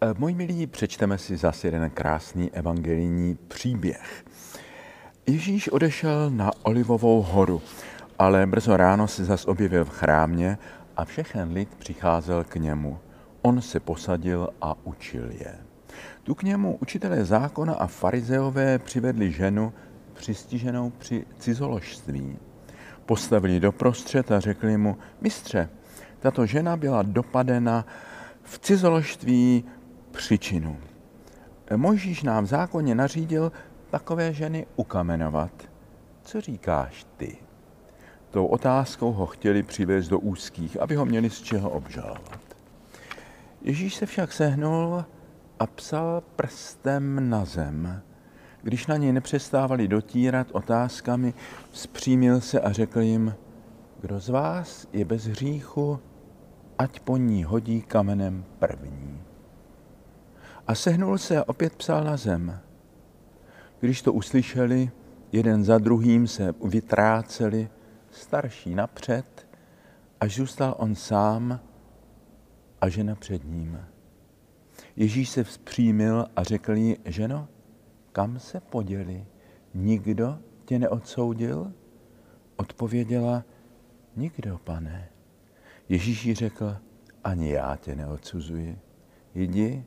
Eh, Moji milí, přečteme si zase jeden krásný evangelijní příběh. Ježíš odešel na Olivovou horu, ale brzo ráno se zas objevil v chrámě a všechen lid přicházel k němu. On se posadil a učil je. Tu k němu učitelé zákona a farizeové přivedli ženu přistiženou při cizoložství. Postavili doprostřed a řekli mu, mistře, tato žena byla dopadena v cizoložství příčinu. Mojžíš nám v zákoně nařídil takové ženy ukamenovat. Co říkáš ty? Tou otázkou ho chtěli přivést do úzkých, aby ho měli z čeho obžalovat. Ježíš se však sehnul a psal prstem na zem. Když na něj nepřestávali dotírat otázkami, zpřímil se a řekl jim, kdo z vás je bez hříchu, ať po ní hodí kamenem první. A sehnul se a opět psal na zem. Když to uslyšeli, jeden za druhým se vytráceli, starší napřed, až zůstal on sám a žena před ním. Ježíš se vzpřímil a řekl jí, ženo, kam se poděli? Nikdo tě neodsoudil? Odpověděla, nikdo, pane. Ježíš jí řekl, ani já tě neodsuzuji. Jdi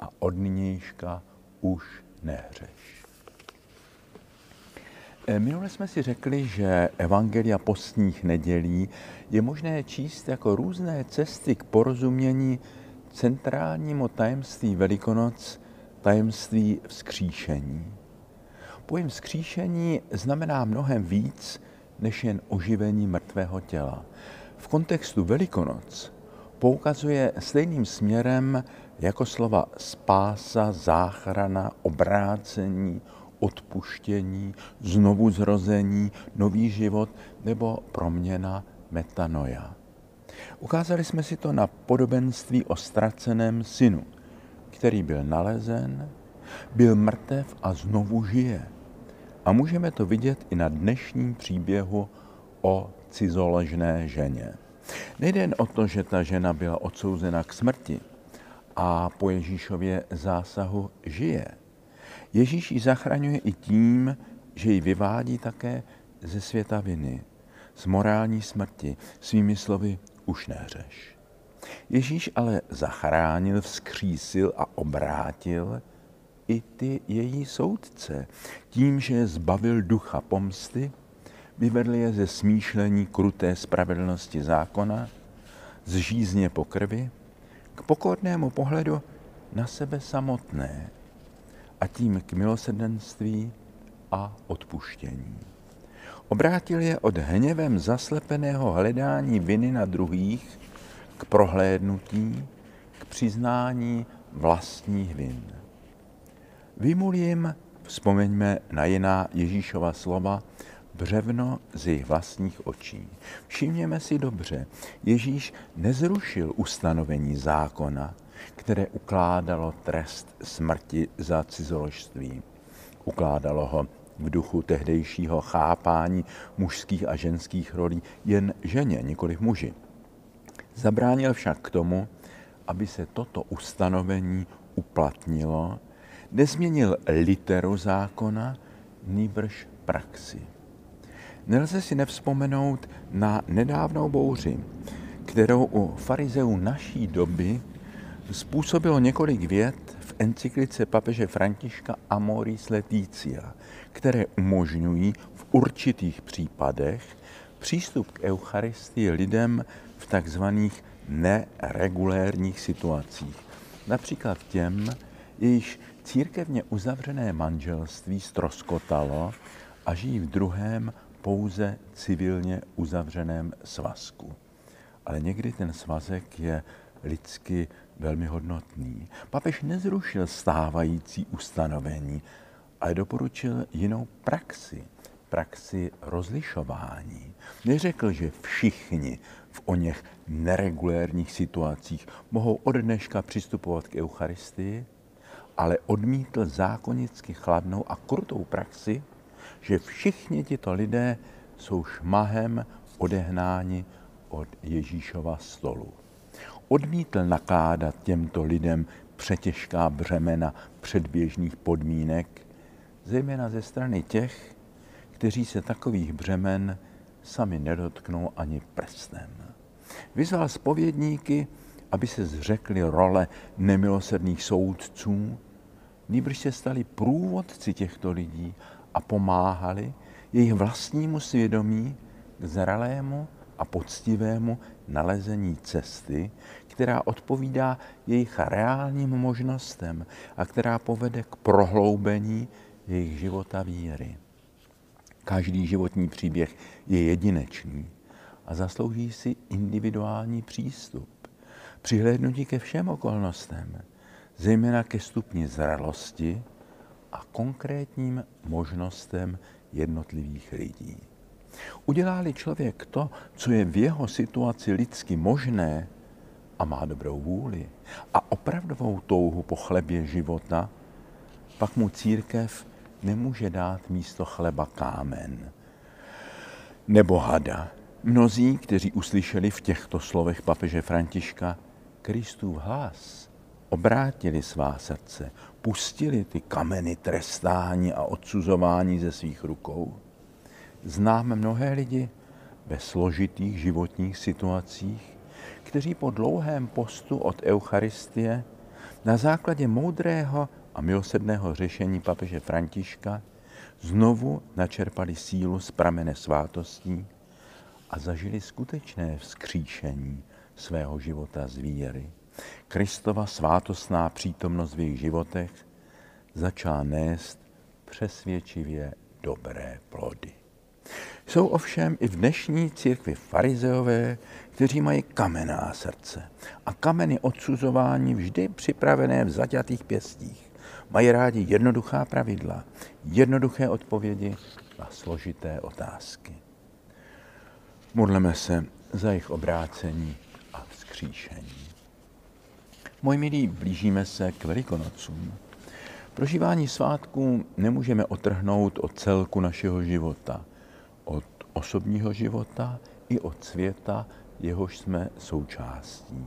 a od nynějška už nehřeš. E, minule jsme si řekli, že Evangelia postních nedělí je možné číst jako různé cesty k porozumění centrálnímu tajemství Velikonoc, tajemství vzkříšení. Pojem vzkříšení znamená mnohem víc než jen oživení mrtvého těla. V kontextu Velikonoc poukazuje stejným směrem jako slova spása, záchrana, obrácení, odpuštění, znovu zrození, nový život nebo proměna metanoja. Ukázali jsme si to na podobenství o ztraceném synu, který byl nalezen, byl mrtev a znovu žije. A můžeme to vidět i na dnešním příběhu o cizoložné ženě. Nejde jen o to, že ta žena byla odsouzena k smrti a po Ježíšově zásahu žije. Ježíš ji zachraňuje i tím, že ji vyvádí také ze světa viny, z morální smrti, svými slovy už neřeš. Ježíš ale zachránil, vzkřísil a obrátil i ty její soudce, tím, že je zbavil ducha pomsty, vyvedl je ze smýšlení kruté spravedlnosti zákona, z žízně po krvi, k pokornému pohledu na sebe samotné a tím k milosrdenství a odpuštění. Obrátil je od hněvem zaslepeného hledání viny na druhých k prohlédnutí, k přiznání vlastních vin. Vymul jim, vzpomeňme na jiná Ježíšova slova, břevno z jejich vlastních očí. Všimněme si dobře, Ježíš nezrušil ustanovení zákona, které ukládalo trest smrti za cizoložství. Ukládalo ho v duchu tehdejšího chápání mužských a ženských rolí jen ženě, nikoli muži. Zabránil však k tomu, aby se toto ustanovení uplatnilo, nezměnil literu zákona, nýbrž praxi. Nelze si nevzpomenout na nedávnou bouři, kterou u farizeů naší doby způsobilo několik vět v encyklice papeže Františka Amoris Leticia, které umožňují v určitých případech přístup k Eucharistii lidem v takzvaných neregulérních situacích. Například těm, jejíž církevně uzavřené manželství stroskotalo a žijí v druhém pouze civilně uzavřeném svazku. Ale někdy ten svazek je lidsky velmi hodnotný. Papež nezrušil stávající ustanovení, ale doporučil jinou praxi, praxi rozlišování. Neřekl, že všichni v o něch neregulérních situacích mohou od dneška přistupovat k Eucharistii, ale odmítl zákonicky chladnou a krutou praxi, že všichni tito lidé jsou šmahem odehnáni od Ježíšova stolu. Odmítl nakládat těmto lidem přetěžká břemena předběžných podmínek, zejména ze strany těch, kteří se takových břemen sami nedotknou ani prstem. Vyzval spovědníky, aby se zřekli role nemilosrdných soudců, nýbrž se stali průvodci těchto lidí a pomáhali jejich vlastnímu svědomí k zralému a poctivému nalezení cesty, která odpovídá jejich reálním možnostem a která povede k prohloubení jejich života víry. Každý životní příběh je jedinečný a zaslouží si individuální přístup. Přihlédnutí ke všem okolnostem, zejména ke stupni zralosti a konkrétním možnostem jednotlivých lidí. Udělá-li člověk to, co je v jeho situaci lidsky možné a má dobrou vůli a opravdovou touhu po chlebě života, pak mu církev nemůže dát místo chleba kámen nebo hada. Mnozí, kteří uslyšeli v těchto slovech papeže Františka Kristův hlas, obrátili svá srdce, pustili ty kameny trestání a odsuzování ze svých rukou. Známe mnohé lidi ve složitých životních situacích, kteří po dlouhém postu od Eucharistie na základě moudrého a milosrdného řešení papeže Františka znovu načerpali sílu z pramene svátostí a zažili skutečné vzkříšení svého života z víry. Kristova svátostná přítomnost v jejich životech začala nést přesvědčivě dobré plody. Jsou ovšem i v dnešní církvi farizeové, kteří mají kamenná srdce a kameny odsuzování vždy připravené v zaťatých pěstích. Mají rádi jednoduchá pravidla, jednoduché odpovědi na složité otázky. Modleme se za jejich obrácení a vzkříšení. Moji milí, blížíme se k Velikonocům. Prožívání svátků nemůžeme otrhnout od celku našeho života, od osobního života i od světa, jehož jsme součástí.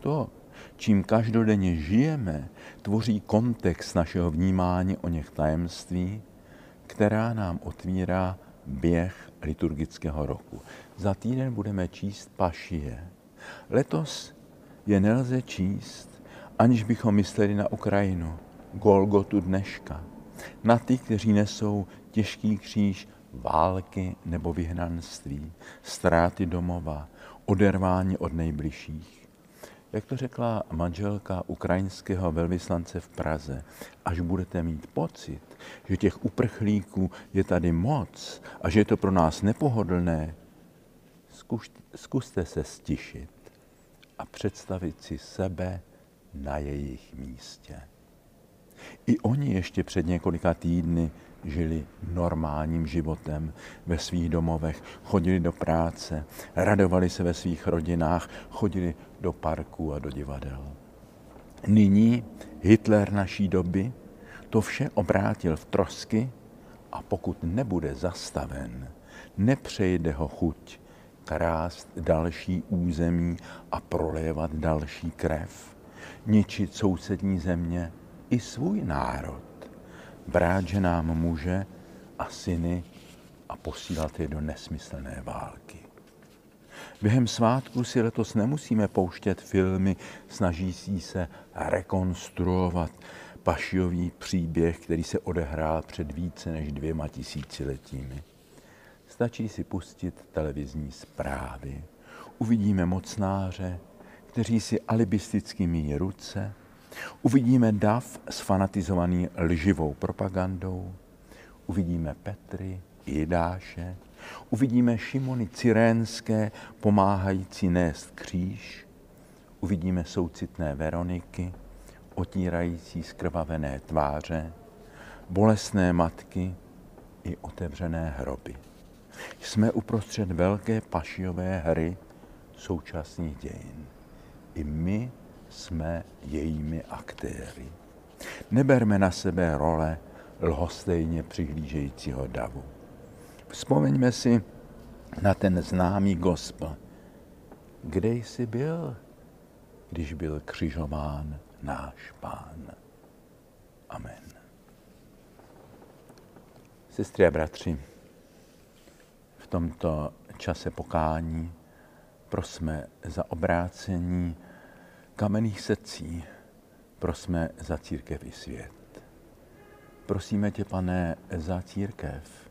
To, čím každodenně žijeme, tvoří kontext našeho vnímání o něch tajemství, která nám otvírá běh liturgického roku. Za týden budeme číst Pašie. Letos je nelze číst, aniž bychom mysleli na Ukrajinu, Golgotu dneška, na ty, kteří nesou těžký kříž války nebo vyhnanství, ztráty domova, odervání od nejbližších. Jak to řekla manželka ukrajinského velvyslance v Praze, až budete mít pocit, že těch uprchlíků je tady moc a že je to pro nás nepohodlné, zkuste se stišit a představit si sebe na jejich místě. I oni ještě před několika týdny žili normálním životem ve svých domovech, chodili do práce, radovali se ve svých rodinách, chodili do parků a do divadel. Nyní Hitler naší doby to vše obrátil v trosky a pokud nebude zastaven, nepřejde ho chuť krást další území a prolévat další krev, ničit sousední země i svůj národ brát ženám muže a syny a posílat je do nesmyslné války. Během svátku si letos nemusíme pouštět filmy snažící se rekonstruovat pašiový příběh, který se odehrál před více než dvěma tisíciletími. Stačí si pustit televizní zprávy. Uvidíme mocnáře, kteří si alibisticky míjí ruce, Uvidíme dav sfanatizovaný lživou propagandou, uvidíme Petry, Jidáše, uvidíme Šimony Cyrénské pomáhající nést kříž, uvidíme soucitné Veroniky, otírající skrvavené tváře, bolestné matky i otevřené hroby. Jsme uprostřed velké pašiové hry současných dějin. I my jsme jejími aktéry. Neberme na sebe role lhostejně přihlížejícího davu. Vzpomeňme si na ten známý gospel. Kde jsi byl, když byl křižován náš Pán. Amen. Sestry a bratři, tomto čase pokání prosme za obrácení kamenných srdcí, prosme za církev i svět. Prosíme tě, pane, za církev,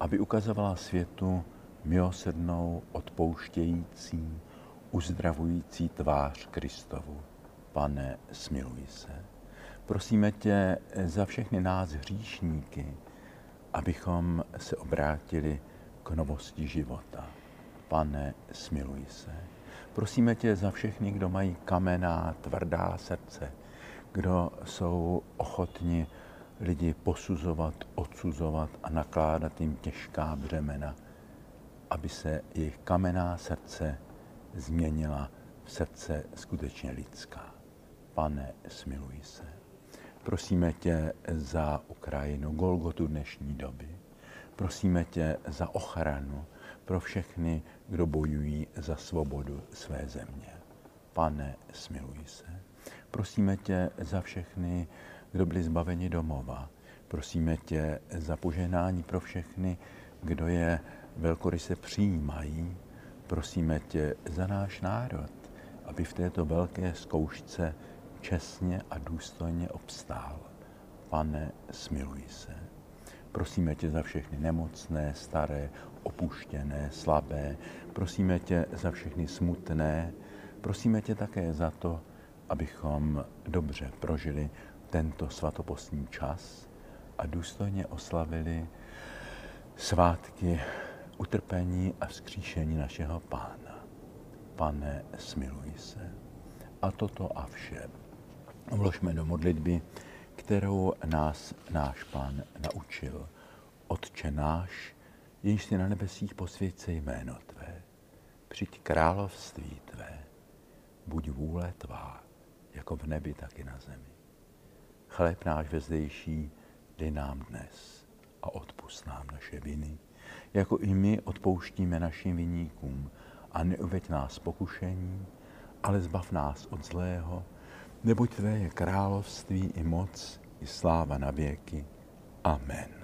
aby ukazovala světu milosrdnou, odpouštějící, uzdravující tvář Kristovu. Pane, smiluj se. Prosíme tě za všechny nás hříšníky, abychom se obrátili k novosti života. Pane, smiluj se. Prosíme tě za všechny, kdo mají kamená, tvrdá srdce, kdo jsou ochotni lidi posuzovat, odsuzovat a nakládat jim těžká břemena, aby se jejich kamená srdce změnila v srdce skutečně lidská. Pane, smiluj se. Prosíme tě za Ukrajinu, Golgotu dnešní doby. Prosíme tě za ochranu pro všechny, kdo bojují za svobodu své země. Pane, smiluj se. Prosíme tě za všechny, kdo byli zbaveni domova. Prosíme tě za poženání pro všechny, kdo je velkoryse přijímají. Prosíme tě za náš národ, aby v této velké zkoušce čestně a důstojně obstál. Pane, smiluj se. Prosíme tě za všechny nemocné, staré, opuštěné, slabé. Prosíme tě za všechny smutné. Prosíme tě také za to, abychom dobře prožili tento svatopostní čas a důstojně oslavili svátky utrpení a vzkříšení našeho Pána. Pane, smiluj se. A toto a vše vložme do modlitby, kterou nás náš Pán naučil. Otče náš, jenž si na nebesích posvědce jméno Tvé, přijď království Tvé, buď vůle Tvá, jako v nebi, tak i na zemi. Chléb náš vezdejší dej nám dnes a odpust nám naše viny, jako i my odpouštíme našim viníkům a neuveď nás pokušení, ale zbav nás od zlého, neboť Tvé je království i moc i sláva na věky. Amen.